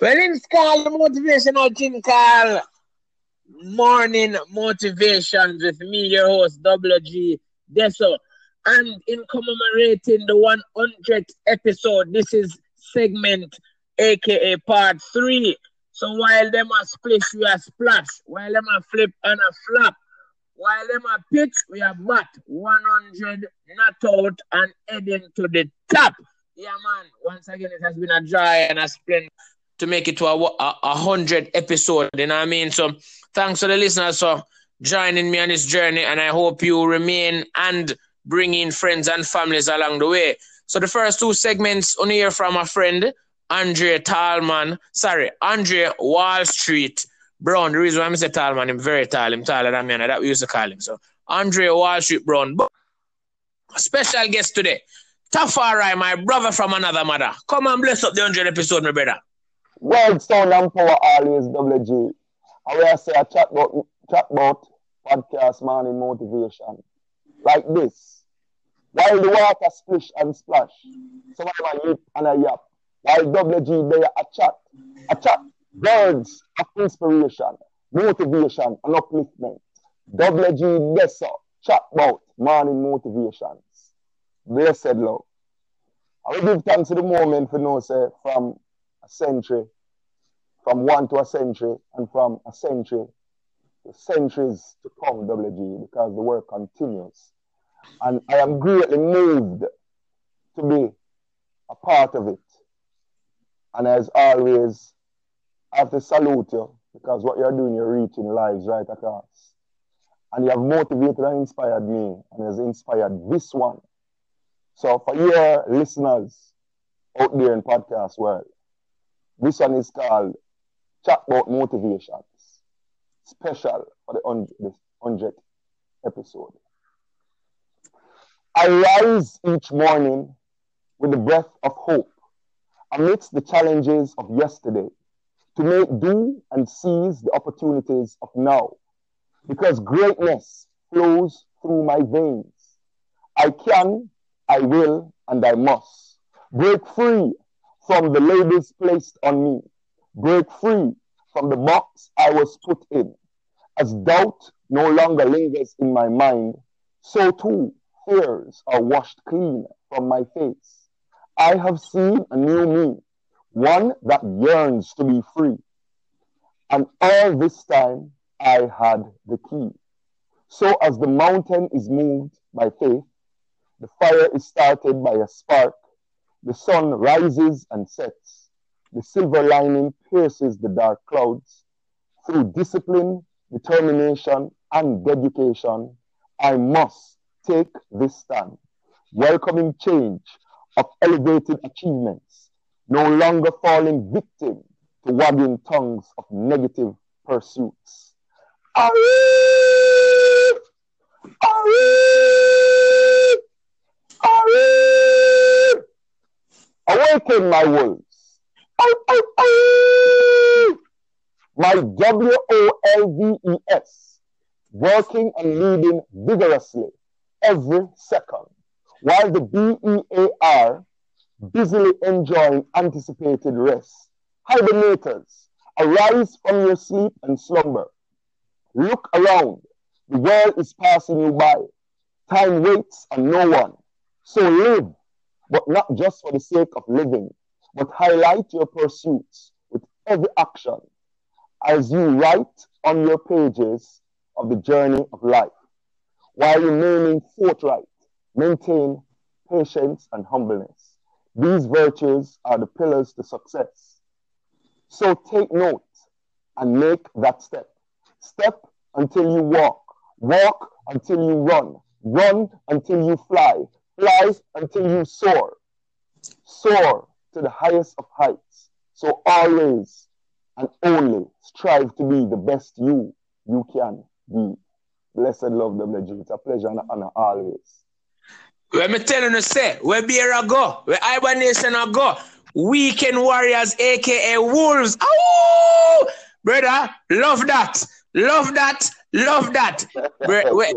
Well, it's called motivational thing called Morning Motivations with me, your host, WG Deso. And in commemorating the 100th episode, this is segment aka part three. So while them a splish, we are splash. While them a flip and a flap. While them a pitch, we are bat. 100 not out and heading to the top. Yeah, man. Once again, it has been a joy and a splendid to make it to a, a, a hundred episode. You know what I mean? So thanks to the listeners for joining me on this journey, and I hope you remain and bring in friends and families along the way. So the first two segments on here from a friend, Andre Talman. Sorry, Andre Wall Street Brown. The reason why I'm say Talman, I'm very tall. I'm taller than me, and that we used to call him. So Andre Wall Street Brown. But special guest today. Tafari, my brother from another mother. Come and bless up the 100 episode, my brother. World sound and power always WG. I will say a chatbot chatbot podcast morning motivation. Like this. While the water splish and splash, some of my yip and a yap. While WG there a chat. A chat. Words of inspiration, motivation, and upliftment. WG Dessa chat about morning motivations. Blessed love. I will give thanks to the moment for no say from a century, from one to a century, and from a century to centuries to come, WG, because the work continues. And I am greatly moved to be a part of it. And as always, I have to salute you because what you're doing, you're reaching lives right across. And you have motivated and inspired me and has inspired this one. So for your listeners out there in podcast world, this one is called Chatbot Motivations. Special for the 100th episode. I rise each morning with the breath of hope amidst the challenges of yesterday to make do and seize the opportunities of now because greatness flows through my veins. I can, I will, and I must break free from the labels placed on me, break free from the box I was put in. As doubt no longer lingers in my mind, so too fears are washed clean from my face. I have seen a new me, one that yearns to be free. And all this time, I had the key. So as the mountain is moved by faith, the fire is started by a spark, the sun rises and sets, the silver lining pierces the dark clouds. Through discipline, determination, and dedication, I must take this stand, welcoming change of elevated achievements, no longer falling victim to wagging tongues of negative pursuits. Arif! Arif! Arif! Awaken my wolves. Ow, ow, ow! My W O L V E S, working and leading vigorously every second, while the B E A R busily enjoying anticipated rest. Hibernators, arise from your sleep and slumber. Look around. The world is passing you by. Time waits on no one. So live, but not just for the sake of living, but highlight your pursuits with every action as you write on your pages of the journey of life. While remaining forthright, maintain patience and humbleness. These virtues are the pillars to success. So take note and make that step. Step until you walk. Walk until you run. Run until you fly. Fly until you soar. Soar to the highest of heights. So always and only strive to be the best you you can be. Blessed love WG. It's a pleasure and honor always. Let me tell you, say, where Beer I go, where Iba Nation I go, Weekend Warriors, aka Wolves. Oh, brother, love that, love that, love that. where, where,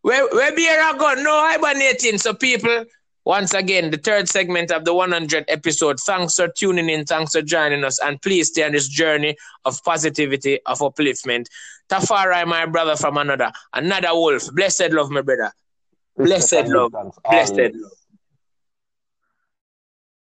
where, where Beer I go, no hibernating. So people, Once again, the third segment of the 100 episode. Thanks for tuning in. Thanks for joining us. And please stay on this journey of positivity, of upliftment. Tafari, my brother from another, another wolf. Blessed love, my brother. Blessed love. Blessed love.